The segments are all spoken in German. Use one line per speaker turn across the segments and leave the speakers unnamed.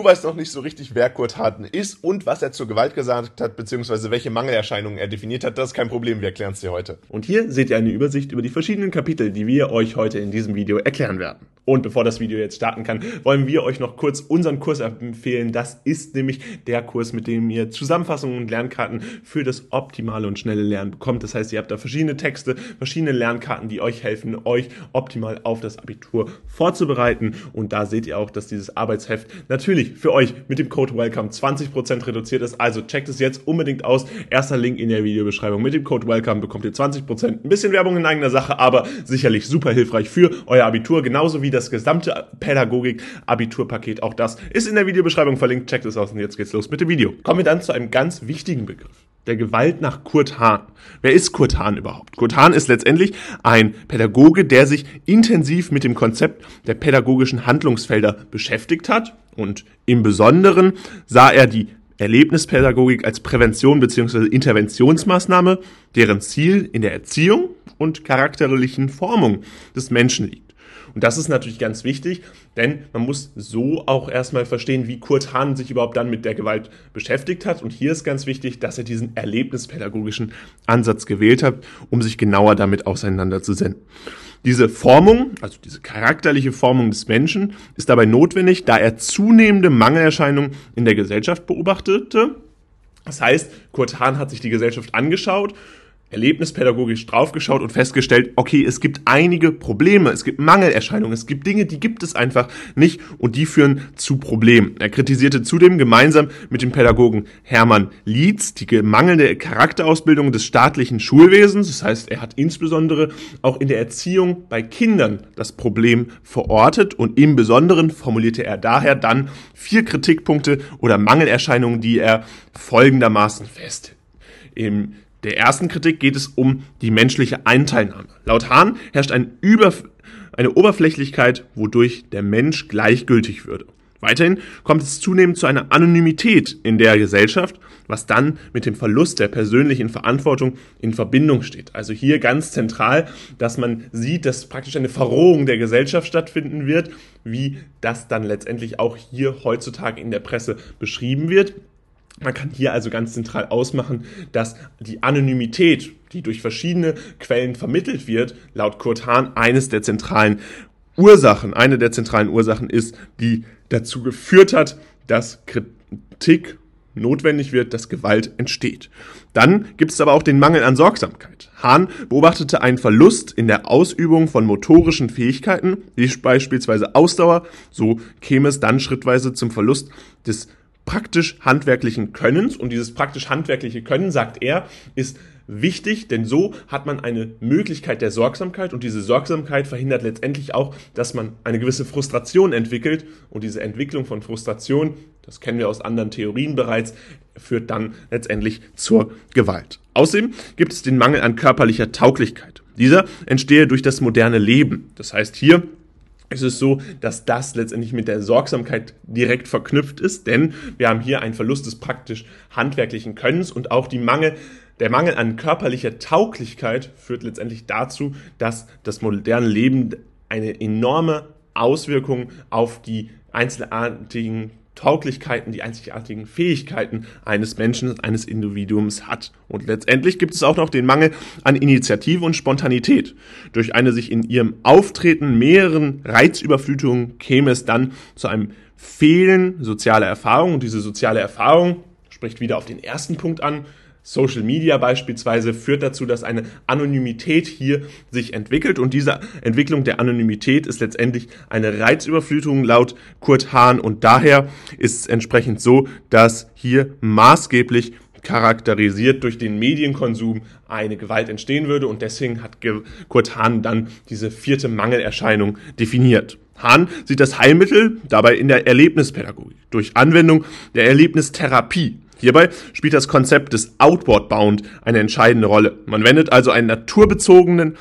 Du weißt noch nicht so richtig, wer Kurt Harten ist und was er zur Gewalt gesagt hat, beziehungsweise welche Mangelerscheinungen er definiert hat. Das ist kein Problem, wir erklären es dir heute.
Und hier seht ihr eine Übersicht über die verschiedenen Kapitel, die wir euch heute in diesem Video erklären werden. Und bevor das Video jetzt starten kann, wollen wir euch noch kurz unseren Kurs empfehlen. Das ist nämlich der Kurs, mit dem ihr Zusammenfassungen und Lernkarten für das optimale und schnelle Lernen bekommt. Das heißt, ihr habt da verschiedene Texte, verschiedene Lernkarten, die euch helfen, euch optimal auf das Abitur vorzubereiten. Und da seht ihr auch, dass dieses Arbeitsheft natürlich für euch mit dem Code WELCOME 20% reduziert ist. Also checkt es jetzt unbedingt aus. Erster Link in der Videobeschreibung. Mit dem Code WELCOME bekommt ihr 20%. Ein bisschen Werbung in eigener Sache, aber sicherlich super hilfreich für euer Abitur, genauso wie das gesamte Pädagogik-Abiturpaket. Auch das ist in der Videobeschreibung verlinkt. Checkt es aus und jetzt geht's los mit dem Video. Kommen wir dann zu einem ganz wichtigen Begriff der Gewalt nach Kurt Hahn. Wer ist Kurt Hahn überhaupt? Kurt Hahn ist letztendlich ein Pädagoge, der sich intensiv mit dem Konzept der pädagogischen Handlungsfelder beschäftigt hat und im Besonderen sah er die Erlebnispädagogik als Prävention bzw. Interventionsmaßnahme, deren Ziel in der Erziehung und charakterlichen Formung des Menschen liegt. Und das ist natürlich ganz wichtig, denn man muss so auch erstmal verstehen, wie Kurt Hahn sich überhaupt dann mit der Gewalt beschäftigt hat. Und hier ist ganz wichtig, dass er diesen erlebnispädagogischen Ansatz gewählt hat, um sich genauer damit auseinanderzusetzen. Diese Formung, also diese charakterliche Formung des Menschen, ist dabei notwendig, da er zunehmende Mangelerscheinungen in der Gesellschaft beobachtete. Das heißt, Kurt Hahn hat sich die Gesellschaft angeschaut erlebnispädagogisch draufgeschaut und festgestellt, okay, es gibt einige Probleme, es gibt Mangelerscheinungen, es gibt Dinge, die gibt es einfach nicht und die führen zu Problemen. Er kritisierte zudem gemeinsam mit dem Pädagogen Hermann Lietz die mangelnde Charakterausbildung des staatlichen Schulwesens. Das heißt, er hat insbesondere auch in der Erziehung bei Kindern das Problem verortet und im Besonderen formulierte er daher dann vier Kritikpunkte oder Mangelerscheinungen, die er folgendermaßen fest im der ersten Kritik geht es um die menschliche Einteilnahme. Laut Hahn herrscht ein eine Oberflächlichkeit, wodurch der Mensch gleichgültig würde. Weiterhin kommt es zunehmend zu einer Anonymität in der Gesellschaft, was dann mit dem Verlust der persönlichen Verantwortung in Verbindung steht. Also hier ganz zentral, dass man sieht, dass praktisch eine Verrohung der Gesellschaft stattfinden wird, wie das dann letztendlich auch hier heutzutage in der Presse beschrieben wird. Man kann hier also ganz zentral ausmachen, dass die Anonymität, die durch verschiedene Quellen vermittelt wird, laut Kurt Hahn eines der zentralen Ursachen, eine der zentralen Ursachen ist, die dazu geführt hat, dass Kritik notwendig wird, dass Gewalt entsteht. Dann gibt es aber auch den Mangel an Sorgsamkeit. Hahn beobachtete einen Verlust in der Ausübung von motorischen Fähigkeiten, wie beispielsweise Ausdauer. So käme es dann schrittweise zum Verlust des praktisch handwerklichen Könnens. Und dieses praktisch handwerkliche Können, sagt er, ist wichtig, denn so hat man eine Möglichkeit der Sorgsamkeit und diese Sorgsamkeit verhindert letztendlich auch, dass man eine gewisse Frustration entwickelt und diese Entwicklung von Frustration, das kennen wir aus anderen Theorien bereits, führt dann letztendlich zur Gewalt. Außerdem gibt es den Mangel an körperlicher Tauglichkeit. Dieser entstehe durch das moderne Leben. Das heißt hier es ist so, dass das letztendlich mit der Sorgsamkeit direkt verknüpft ist, denn wir haben hier einen Verlust des praktisch handwerklichen Könnens und auch die Mangel, der Mangel an körperlicher Tauglichkeit führt letztendlich dazu, dass das moderne Leben eine enorme Auswirkung auf die einzelartigen Tauglichkeiten, die einzigartigen Fähigkeiten eines Menschen, eines Individuums hat. Und letztendlich gibt es auch noch den Mangel an Initiative und Spontanität. Durch eine sich in ihrem Auftreten mehreren Reizüberflutungen käme es dann zu einem Fehlen sozialer Erfahrung. Und diese soziale Erfahrung spricht wieder auf den ersten Punkt an, Social Media beispielsweise führt dazu, dass eine Anonymität hier sich entwickelt und diese Entwicklung der Anonymität ist letztendlich eine Reizüberflutung laut Kurt Hahn und daher ist es entsprechend so, dass hier maßgeblich charakterisiert durch den Medienkonsum eine Gewalt entstehen würde und deswegen hat Kurt Hahn dann diese vierte Mangelerscheinung definiert. Hahn sieht das Heilmittel dabei in der Erlebnispädagogik durch Anwendung der Erlebnistherapie. Hierbei spielt das Konzept des Outward Bound eine entscheidende Rolle. Man wendet also einen naturbezogenen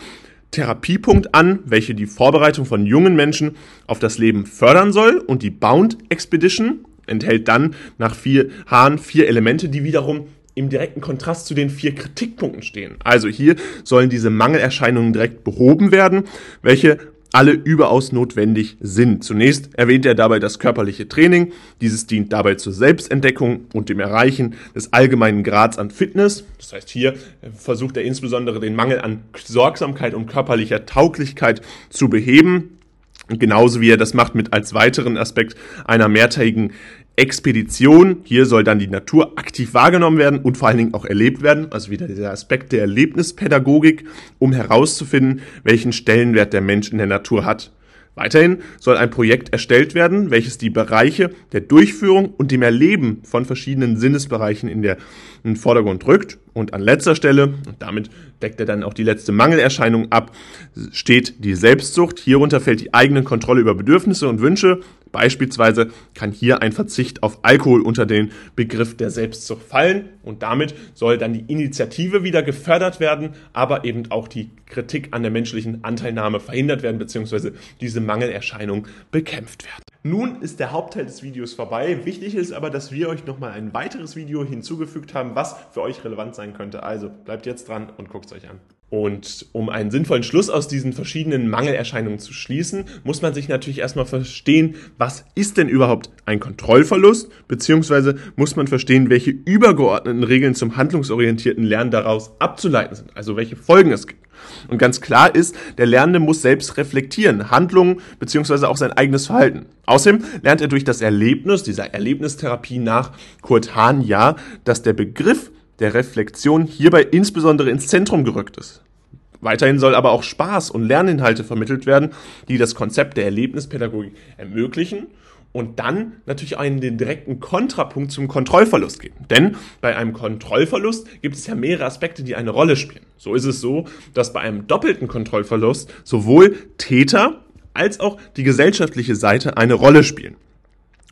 Therapiepunkt an, welche die Vorbereitung von jungen Menschen auf das Leben fördern soll und die Bound Expedition enthält dann nach vier Hahn vier Elemente, die wiederum im direkten Kontrast zu den vier Kritikpunkten stehen. Also hier sollen diese Mangelerscheinungen direkt behoben werden, welche alle überaus notwendig sind. Zunächst erwähnt er dabei das körperliche Training. Dieses dient dabei zur Selbstentdeckung und dem Erreichen des allgemeinen Grads an Fitness. Das heißt, hier versucht er insbesondere den Mangel an Sorgsamkeit und körperlicher Tauglichkeit zu beheben. Genauso wie er das macht mit als weiteren Aspekt einer mehrtägigen Expedition. Hier soll dann die Natur aktiv wahrgenommen werden und vor allen Dingen auch erlebt werden. Also wieder dieser Aspekt der Erlebnispädagogik, um herauszufinden, welchen Stellenwert der Mensch in der Natur hat. Weiterhin soll ein Projekt erstellt werden, welches die Bereiche der Durchführung und dem Erleben von verschiedenen Sinnesbereichen in, den Vordergrund rückt. Und an letzter Stelle, und damit deckt er dann auch die letzte Mangelerscheinung ab, steht die Selbstsucht. Hierunter fällt die eigene Kontrolle über Bedürfnisse und Wünsche. Beispielsweise kann hier ein Verzicht auf Alkohol unter den Begriff der Selbstsucht fallen. Und damit soll dann die Initiative wieder gefördert werden, aber eben auch die Kritik an der menschlichen Anteilnahme verhindert werden, beziehungsweise diese Mangelerscheinung bekämpft werden. Nun ist der Hauptteil des Videos vorbei. Wichtig ist aber, dass wir euch nochmal ein weiteres Video hinzugefügt haben, was für euch relevant sein könnte. Also bleibt jetzt dran und guckt es euch an. Und um einen sinnvollen Schluss aus diesen verschiedenen Mangelerscheinungen zu schließen, muss man sich natürlich erstmal verstehen, was ist denn überhaupt ein Kontrollverlust, beziehungsweise muss man verstehen, welche übergeordneten Regeln zum handlungsorientierten Lernen daraus abzuleiten sind, also welche Folgen es gibt. Und ganz klar ist, der Lernende muss selbst reflektieren, Handlungen beziehungsweise auch sein eigenes Verhalten. Außerdem lernt er durch das Erlebnis, dieser Erlebnistherapie nach Kurt Hahn ja, dass der Begriff der Reflexion hierbei insbesondere ins Zentrum gerückt ist. Weiterhin soll aber auch Spaß und Lerninhalte vermittelt werden, die das Konzept der Erlebnispädagogik ermöglichen und dann natürlich einen den direkten Kontrapunkt zum Kontrollverlust geben. Denn bei einem Kontrollverlust gibt es ja mehrere Aspekte, die eine Rolle spielen. So ist es so, dass bei einem doppelten Kontrollverlust sowohl Täter als auch die gesellschaftliche Seite eine Rolle spielen.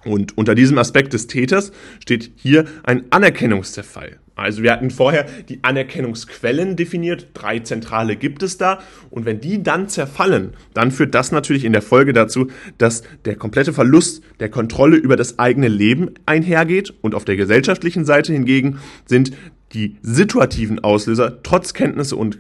Und unter diesem Aspekt des Täters steht hier ein Anerkennungszerfall. Also wir hatten vorher die Anerkennungsquellen definiert, drei zentrale gibt es da und wenn die dann zerfallen, dann führt das natürlich in der Folge dazu, dass der komplette Verlust der Kontrolle über das eigene Leben einhergeht und auf der gesellschaftlichen Seite hingegen sind die situativen Auslöser trotz Kenntnisse und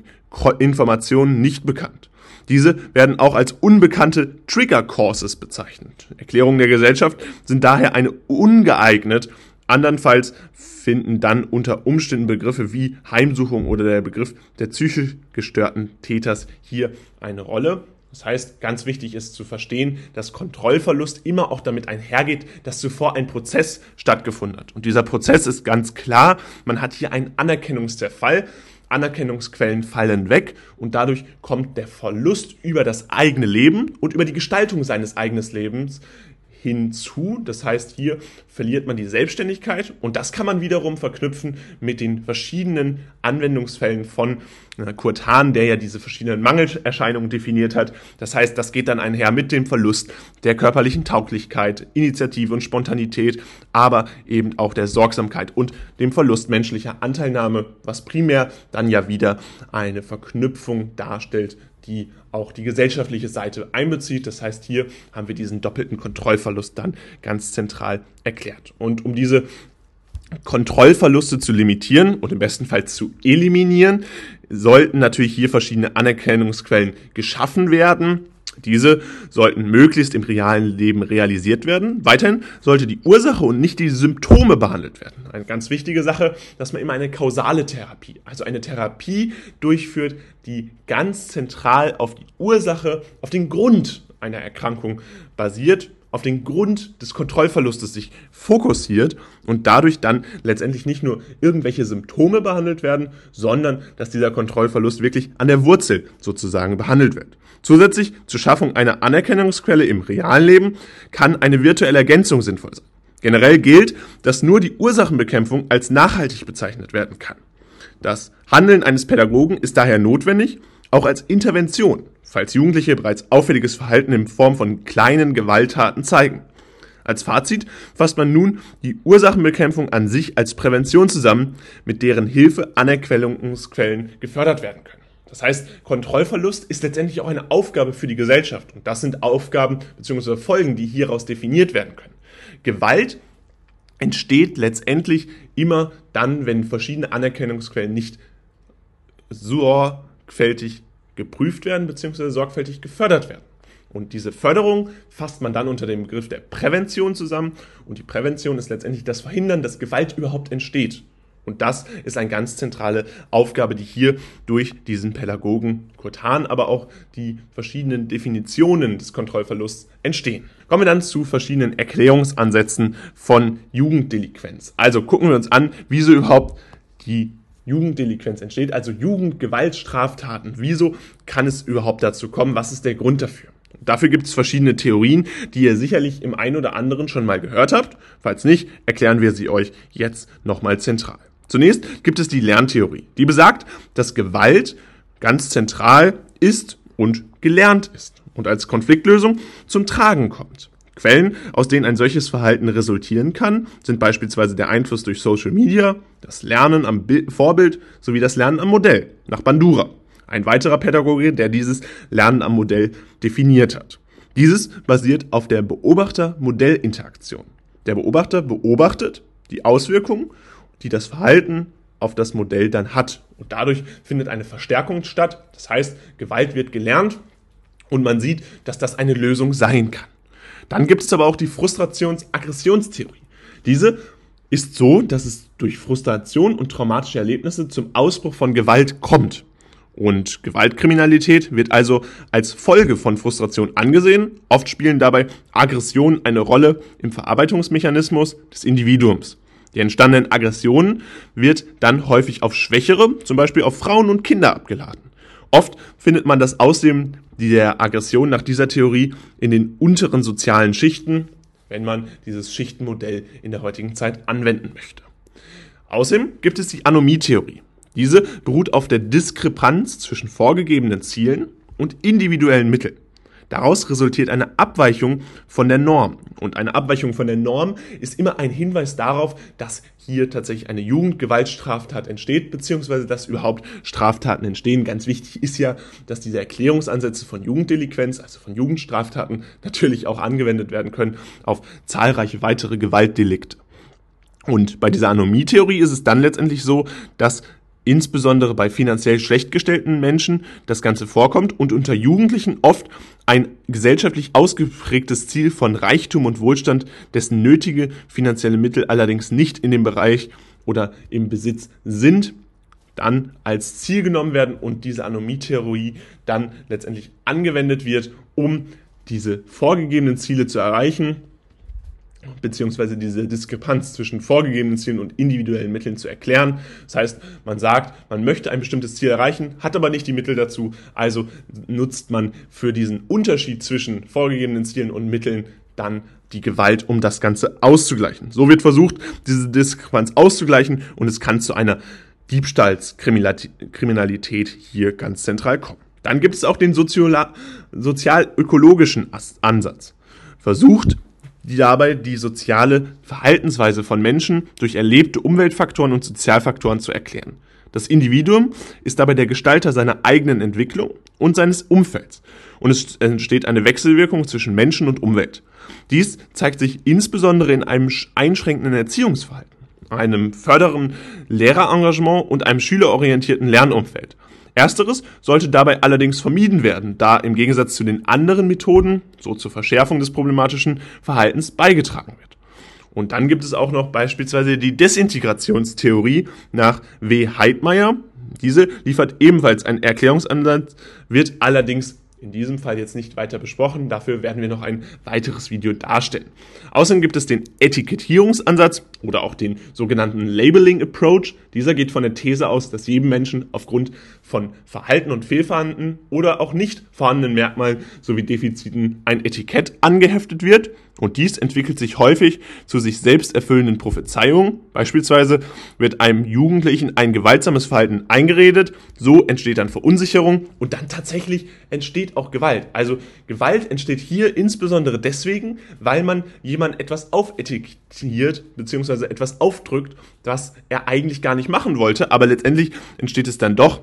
Informationen nicht bekannt. Diese werden auch als unbekannte Trigger Causes bezeichnet. Erklärungen der Gesellschaft sind daher eine ungeeignet. Andernfalls finden dann unter Umständen Begriffe wie Heimsuchung oder der Begriff der psychisch gestörten Täters hier eine Rolle. Das heißt, ganz wichtig ist zu verstehen, dass Kontrollverlust immer auch damit einhergeht, dass zuvor ein Prozess stattgefunden hat. Und dieser Prozess ist ganz klar, man hat hier einen Anerkennungszerfall. Anerkennungsquellen fallen weg und dadurch kommt der Verlust über das eigene Leben und über die Gestaltung seines eigenen Lebens hinzu. Das heißt, hier verliert man die Selbstständigkeit und das kann man wiederum verknüpfen mit den verschiedenen Anwendungsfällen von äh, Kurt Hahn, der ja diese verschiedenen Mangelerscheinungen definiert hat. Das heißt, das geht dann einher mit dem Verlust der körperlichen Tauglichkeit, Initiative und Spontanität, aber eben auch der Sorgsamkeit und dem Verlust menschlicher Anteilnahme, was primär dann ja wieder eine Verknüpfung darstellt die auch die gesellschaftliche Seite einbezieht. Das heißt, hier haben wir diesen doppelten Kontrollverlust dann ganz zentral erklärt. Und um diese Kontrollverluste zu limitieren und im besten Fall zu eliminieren, sollten natürlich hier verschiedene Anerkennungsquellen geschaffen werden diese sollten möglichst im realen Leben realisiert werden. Weiterhin sollte die Ursache und nicht die Symptome behandelt werden. Eine ganz wichtige Sache, dass man immer eine kausale Therapie, also eine Therapie durchführt, die ganz zentral auf die Ursache, auf den Grund einer Erkrankung basiert auf den Grund des Kontrollverlustes sich fokussiert und dadurch dann letztendlich nicht nur irgendwelche Symptome behandelt werden, sondern dass dieser Kontrollverlust wirklich an der Wurzel sozusagen behandelt wird. Zusätzlich zur Schaffung einer Anerkennungsquelle im realen Leben kann eine virtuelle Ergänzung sinnvoll sein. Generell gilt, dass nur die Ursachenbekämpfung als nachhaltig bezeichnet werden kann. Das Handeln eines Pädagogen ist daher notwendig, auch als Intervention, falls Jugendliche bereits auffälliges Verhalten in Form von kleinen Gewalttaten zeigen. Als Fazit fasst man nun die Ursachenbekämpfung an sich als Prävention zusammen, mit deren Hilfe Anerkennungsquellen gefördert werden können. Das heißt, Kontrollverlust ist letztendlich auch eine Aufgabe für die Gesellschaft. Und das sind Aufgaben bzw. Folgen, die hieraus definiert werden können. Gewalt entsteht letztendlich immer dann, wenn verschiedene Anerkennungsquellen nicht sorgfältig geprüft werden bzw. sorgfältig gefördert werden. Und diese Förderung fasst man dann unter dem Begriff der Prävention zusammen. Und die Prävention ist letztendlich das Verhindern, dass Gewalt überhaupt entsteht. Und das ist eine ganz zentrale Aufgabe, die hier durch diesen Pädagogen Kurt Hahn, aber auch die verschiedenen Definitionen des Kontrollverlusts entstehen. Kommen wir dann zu verschiedenen Erklärungsansätzen von Jugenddelinquenz. Also gucken wir uns an, wieso überhaupt die Jugenddelinquenz entsteht, also Jugendgewaltstraftaten. Wieso kann es überhaupt dazu kommen? Was ist der Grund dafür? Dafür gibt es verschiedene Theorien, die ihr sicherlich im einen oder anderen schon mal gehört habt. Falls nicht, erklären wir sie euch jetzt nochmal zentral. Zunächst gibt es die Lerntheorie, die besagt, dass Gewalt ganz zentral ist und gelernt ist und als Konfliktlösung zum Tragen kommt. Quellen, aus denen ein solches Verhalten resultieren kann, sind beispielsweise der Einfluss durch Social Media, das Lernen am Vorbild sowie das Lernen am Modell nach Bandura, ein weiterer Pädagoge, der dieses Lernen am Modell definiert hat. Dieses basiert auf der Beobachter-Modell-Interaktion. Der Beobachter beobachtet die Auswirkungen die das Verhalten auf das Modell dann hat. Und dadurch findet eine Verstärkung statt. Das heißt, Gewalt wird gelernt und man sieht, dass das eine Lösung sein kann. Dann gibt es aber auch die Frustrations-Aggressionstheorie. Diese ist so, dass es durch Frustration und traumatische Erlebnisse zum Ausbruch von Gewalt kommt. Und Gewaltkriminalität wird also als Folge von Frustration angesehen. Oft spielen dabei Aggressionen eine Rolle im Verarbeitungsmechanismus des Individuums. Die entstandenen Aggressionen wird dann häufig auf Schwächere, zum Beispiel auf Frauen und Kinder abgeladen. Oft findet man das Aussehen der Aggression nach dieser Theorie in den unteren sozialen Schichten, wenn man dieses Schichtenmodell in der heutigen Zeit anwenden möchte. Außerdem gibt es die Anomie-Theorie. Diese beruht auf der Diskrepanz zwischen vorgegebenen Zielen und individuellen Mitteln. Daraus resultiert eine Abweichung von der Norm. Und eine Abweichung von der Norm ist immer ein Hinweis darauf, dass hier tatsächlich eine Jugendgewaltstraftat entsteht, beziehungsweise dass überhaupt Straftaten entstehen. Ganz wichtig ist ja, dass diese Erklärungsansätze von Jugenddelinquenz, also von Jugendstraftaten, natürlich auch angewendet werden können auf zahlreiche weitere Gewaltdelikte. Und bei dieser Anomie-Theorie ist es dann letztendlich so, dass insbesondere bei finanziell schlecht gestellten Menschen das Ganze vorkommt und unter Jugendlichen oft ein gesellschaftlich ausgeprägtes Ziel von Reichtum und Wohlstand, dessen nötige finanzielle Mittel allerdings nicht in dem Bereich oder im Besitz sind, dann als Ziel genommen werden und diese Anomie-Theorie dann letztendlich angewendet wird, um diese vorgegebenen Ziele zu erreichen beziehungsweise diese Diskrepanz zwischen vorgegebenen Zielen und individuellen Mitteln zu erklären. Das heißt, man sagt, man möchte ein bestimmtes Ziel erreichen, hat aber nicht die Mittel dazu, also nutzt man für diesen Unterschied zwischen vorgegebenen Zielen und Mitteln dann die Gewalt, um das Ganze auszugleichen. So wird versucht, diese Diskrepanz auszugleichen und es kann zu einer Diebstahlskriminalität hier ganz zentral kommen. Dann gibt es auch den sozial-ökologischen Ansatz. Versucht, die dabei die soziale Verhaltensweise von Menschen durch erlebte Umweltfaktoren und Sozialfaktoren zu erklären. Das Individuum ist dabei der Gestalter seiner eigenen Entwicklung und seines Umfelds. Und es entsteht eine Wechselwirkung zwischen Menschen und Umwelt. Dies zeigt sich insbesondere in einem einschränkenden Erziehungsverhalten, einem fördernden Lehrerengagement und einem schülerorientierten Lernumfeld. Ersteres sollte dabei allerdings vermieden werden, da im Gegensatz zu den anderen Methoden so zur Verschärfung des problematischen Verhaltens beigetragen wird. Und dann gibt es auch noch beispielsweise die Desintegrationstheorie nach W. Heidmeier. Diese liefert ebenfalls einen Erklärungsansatz, wird allerdings in diesem Fall jetzt nicht weiter besprochen. Dafür werden wir noch ein weiteres Video darstellen. Außerdem gibt es den Etikettierungsansatz oder auch den sogenannten Labeling Approach. Dieser geht von der These aus, dass jedem Menschen aufgrund von Verhalten und Fehlverhalten oder auch nicht vorhandenen Merkmalen sowie Defiziten ein Etikett angeheftet wird. Und dies entwickelt sich häufig zu sich selbst erfüllenden Prophezeiungen. Beispielsweise wird einem Jugendlichen ein gewaltsames Verhalten eingeredet, so entsteht dann Verunsicherung und dann tatsächlich entsteht auch Gewalt. Also Gewalt entsteht hier insbesondere deswegen, weil man jemand etwas aufetikettiert bzw. etwas aufdrückt, was er eigentlich gar nicht machen wollte, aber letztendlich entsteht es dann doch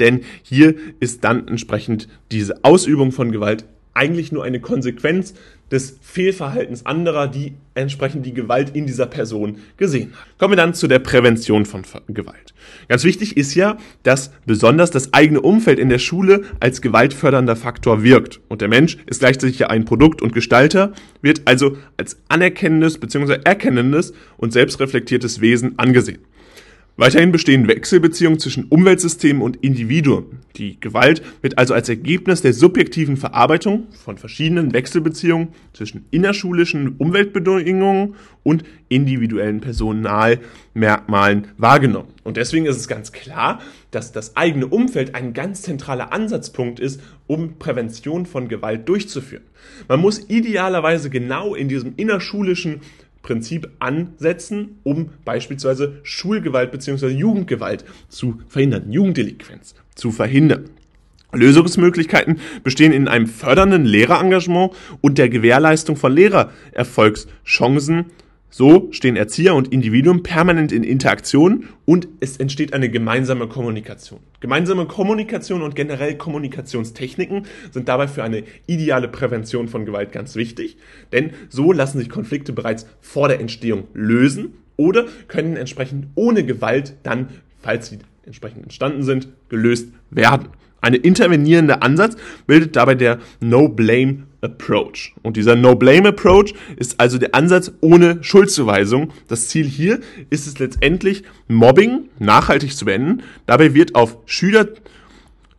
denn hier ist dann entsprechend diese Ausübung von Gewalt eigentlich nur eine Konsequenz des Fehlverhaltens anderer, die entsprechend die Gewalt in dieser Person gesehen haben. Kommen wir dann zu der Prävention von Gewalt. Ganz wichtig ist ja, dass besonders das eigene Umfeld in der Schule als gewaltfördernder Faktor wirkt. Und der Mensch ist gleichzeitig ja ein Produkt und Gestalter, wird also als anerkennendes bzw. erkennendes und selbstreflektiertes Wesen angesehen. Weiterhin bestehen Wechselbeziehungen zwischen Umweltsystemen und Individuen. Die Gewalt wird also als Ergebnis der subjektiven Verarbeitung von verschiedenen Wechselbeziehungen zwischen innerschulischen Umweltbedingungen und individuellen Personalmerkmalen wahrgenommen. Und deswegen ist es ganz klar, dass das eigene Umfeld ein ganz zentraler Ansatzpunkt ist, um Prävention von Gewalt durchzuführen. Man muss idealerweise genau in diesem innerschulischen Prinzip ansetzen, um beispielsweise Schulgewalt bzw. Jugendgewalt zu verhindern, Jugenddelinquenz zu verhindern. Lösungsmöglichkeiten bestehen in einem fördernden Lehrerengagement und der Gewährleistung von Lehrererfolgschancen so stehen Erzieher und Individuum permanent in Interaktion und es entsteht eine gemeinsame Kommunikation. Gemeinsame Kommunikation und generell Kommunikationstechniken sind dabei für eine ideale Prävention von Gewalt ganz wichtig, denn so lassen sich Konflikte bereits vor der Entstehung lösen oder können entsprechend ohne Gewalt dann, falls sie entsprechend entstanden sind, gelöst werden. Eine intervenierende Ansatz bildet dabei der No-Blame Approach. Und dieser No-Blame Approach ist also der Ansatz ohne Schuldzuweisung. Das Ziel hier ist es letztendlich, Mobbing nachhaltig zu beenden. Dabei wird auf Schüler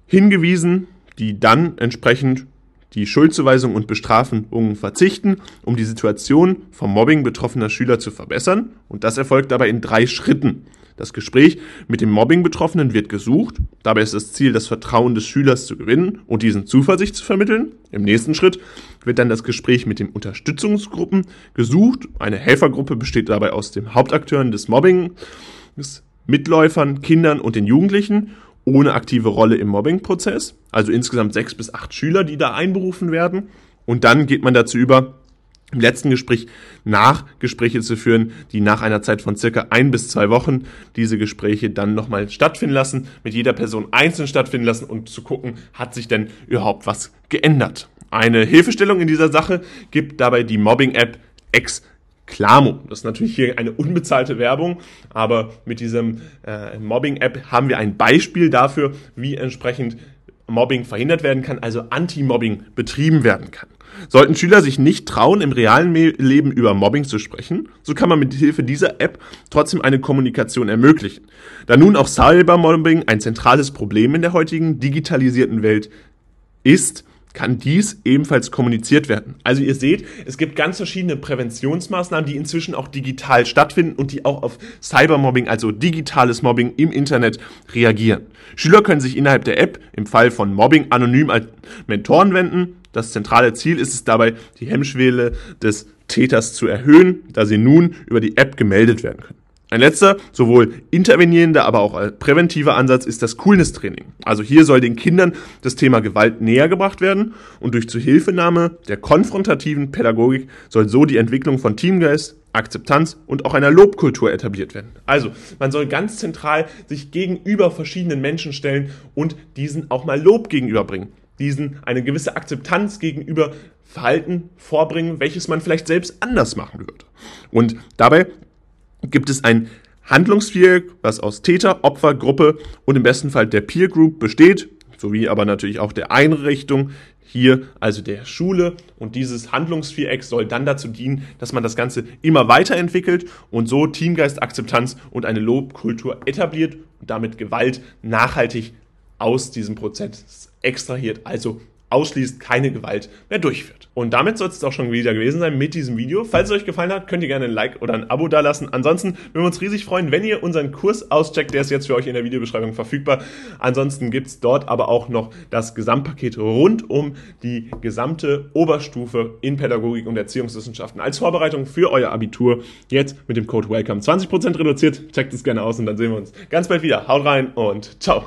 hingewiesen, die dann entsprechend die Schuldzuweisung und Bestrafungen verzichten, um die Situation vom Mobbing betroffener Schüler zu verbessern. Und das erfolgt dabei in drei Schritten. Das Gespräch mit dem Mobbing-Betroffenen wird gesucht. Dabei ist das Ziel, das Vertrauen des Schülers zu gewinnen und diesen Zuversicht zu vermitteln. Im nächsten Schritt wird dann das Gespräch mit den Unterstützungsgruppen gesucht. Eine Helfergruppe besteht dabei aus den Hauptakteuren des Mobbings, Mitläufern, Kindern und den Jugendlichen ohne aktive Rolle im Mobbing-Prozess. Also insgesamt sechs bis acht Schüler, die da einberufen werden. Und dann geht man dazu über, im letzten Gespräch Nachgespräche zu führen, die nach einer Zeit von circa ein bis zwei Wochen diese Gespräche dann nochmal stattfinden lassen, mit jeder Person einzeln stattfinden lassen und zu gucken, hat sich denn überhaupt was geändert. Eine Hilfestellung in dieser Sache gibt dabei die Mobbing-App Exclamo. Das ist natürlich hier eine unbezahlte Werbung, aber mit diesem äh, Mobbing-App haben wir ein Beispiel dafür, wie entsprechend Mobbing verhindert werden kann, also Anti-Mobbing betrieben werden kann. Sollten Schüler sich nicht trauen, im realen Leben über Mobbing zu sprechen, so kann man mit Hilfe dieser App trotzdem eine Kommunikation ermöglichen. Da nun auch Cybermobbing ein zentrales Problem in der heutigen digitalisierten Welt ist, kann dies ebenfalls kommuniziert werden. Also ihr seht, es gibt ganz verschiedene Präventionsmaßnahmen, die inzwischen auch digital stattfinden und die auch auf Cybermobbing, also digitales Mobbing im Internet reagieren. Schüler können sich innerhalb der App im Fall von Mobbing anonym als Mentoren wenden. Das zentrale Ziel ist es dabei, die Hemmschwelle des Täters zu erhöhen, da sie nun über die App gemeldet werden können. Ein letzter, sowohl intervenierender, aber auch präventiver Ansatz ist das Coolness-Training. Also hier soll den Kindern das Thema Gewalt näher gebracht werden und durch Zuhilfenahme der konfrontativen Pädagogik soll so die Entwicklung von Teamgeist, Akzeptanz und auch einer Lobkultur etabliert werden. Also, man soll ganz zentral sich gegenüber verschiedenen Menschen stellen und diesen auch mal Lob gegenüberbringen. Diesen eine gewisse Akzeptanz gegenüber Verhalten vorbringen, welches man vielleicht selbst anders machen würde. Und dabei gibt es ein Handlungsviereck, was aus Täter, Opfer, Gruppe und im besten Fall der Peer Group besteht, sowie aber natürlich auch der Einrichtung, hier also der Schule. Und dieses Handlungsviereck soll dann dazu dienen, dass man das Ganze immer weiterentwickelt und so Teamgeist, Akzeptanz und eine Lobkultur etabliert und damit Gewalt nachhaltig aus diesem Prozess extrahiert, also ausschließt, keine Gewalt mehr durchführt. Und damit soll es auch schon wieder gewesen sein mit diesem Video. Falls es euch gefallen hat, könnt ihr gerne ein Like oder ein Abo dalassen. Ansonsten würden wir uns riesig freuen, wenn ihr unseren Kurs auscheckt. Der ist jetzt für euch in der Videobeschreibung verfügbar. Ansonsten gibt es dort aber auch noch das Gesamtpaket rund um die gesamte Oberstufe in Pädagogik und Erziehungswissenschaften als Vorbereitung für euer Abitur. Jetzt mit dem Code WELCOME 20% reduziert. Checkt es gerne aus und dann sehen wir uns ganz bald wieder. Haut rein und ciao.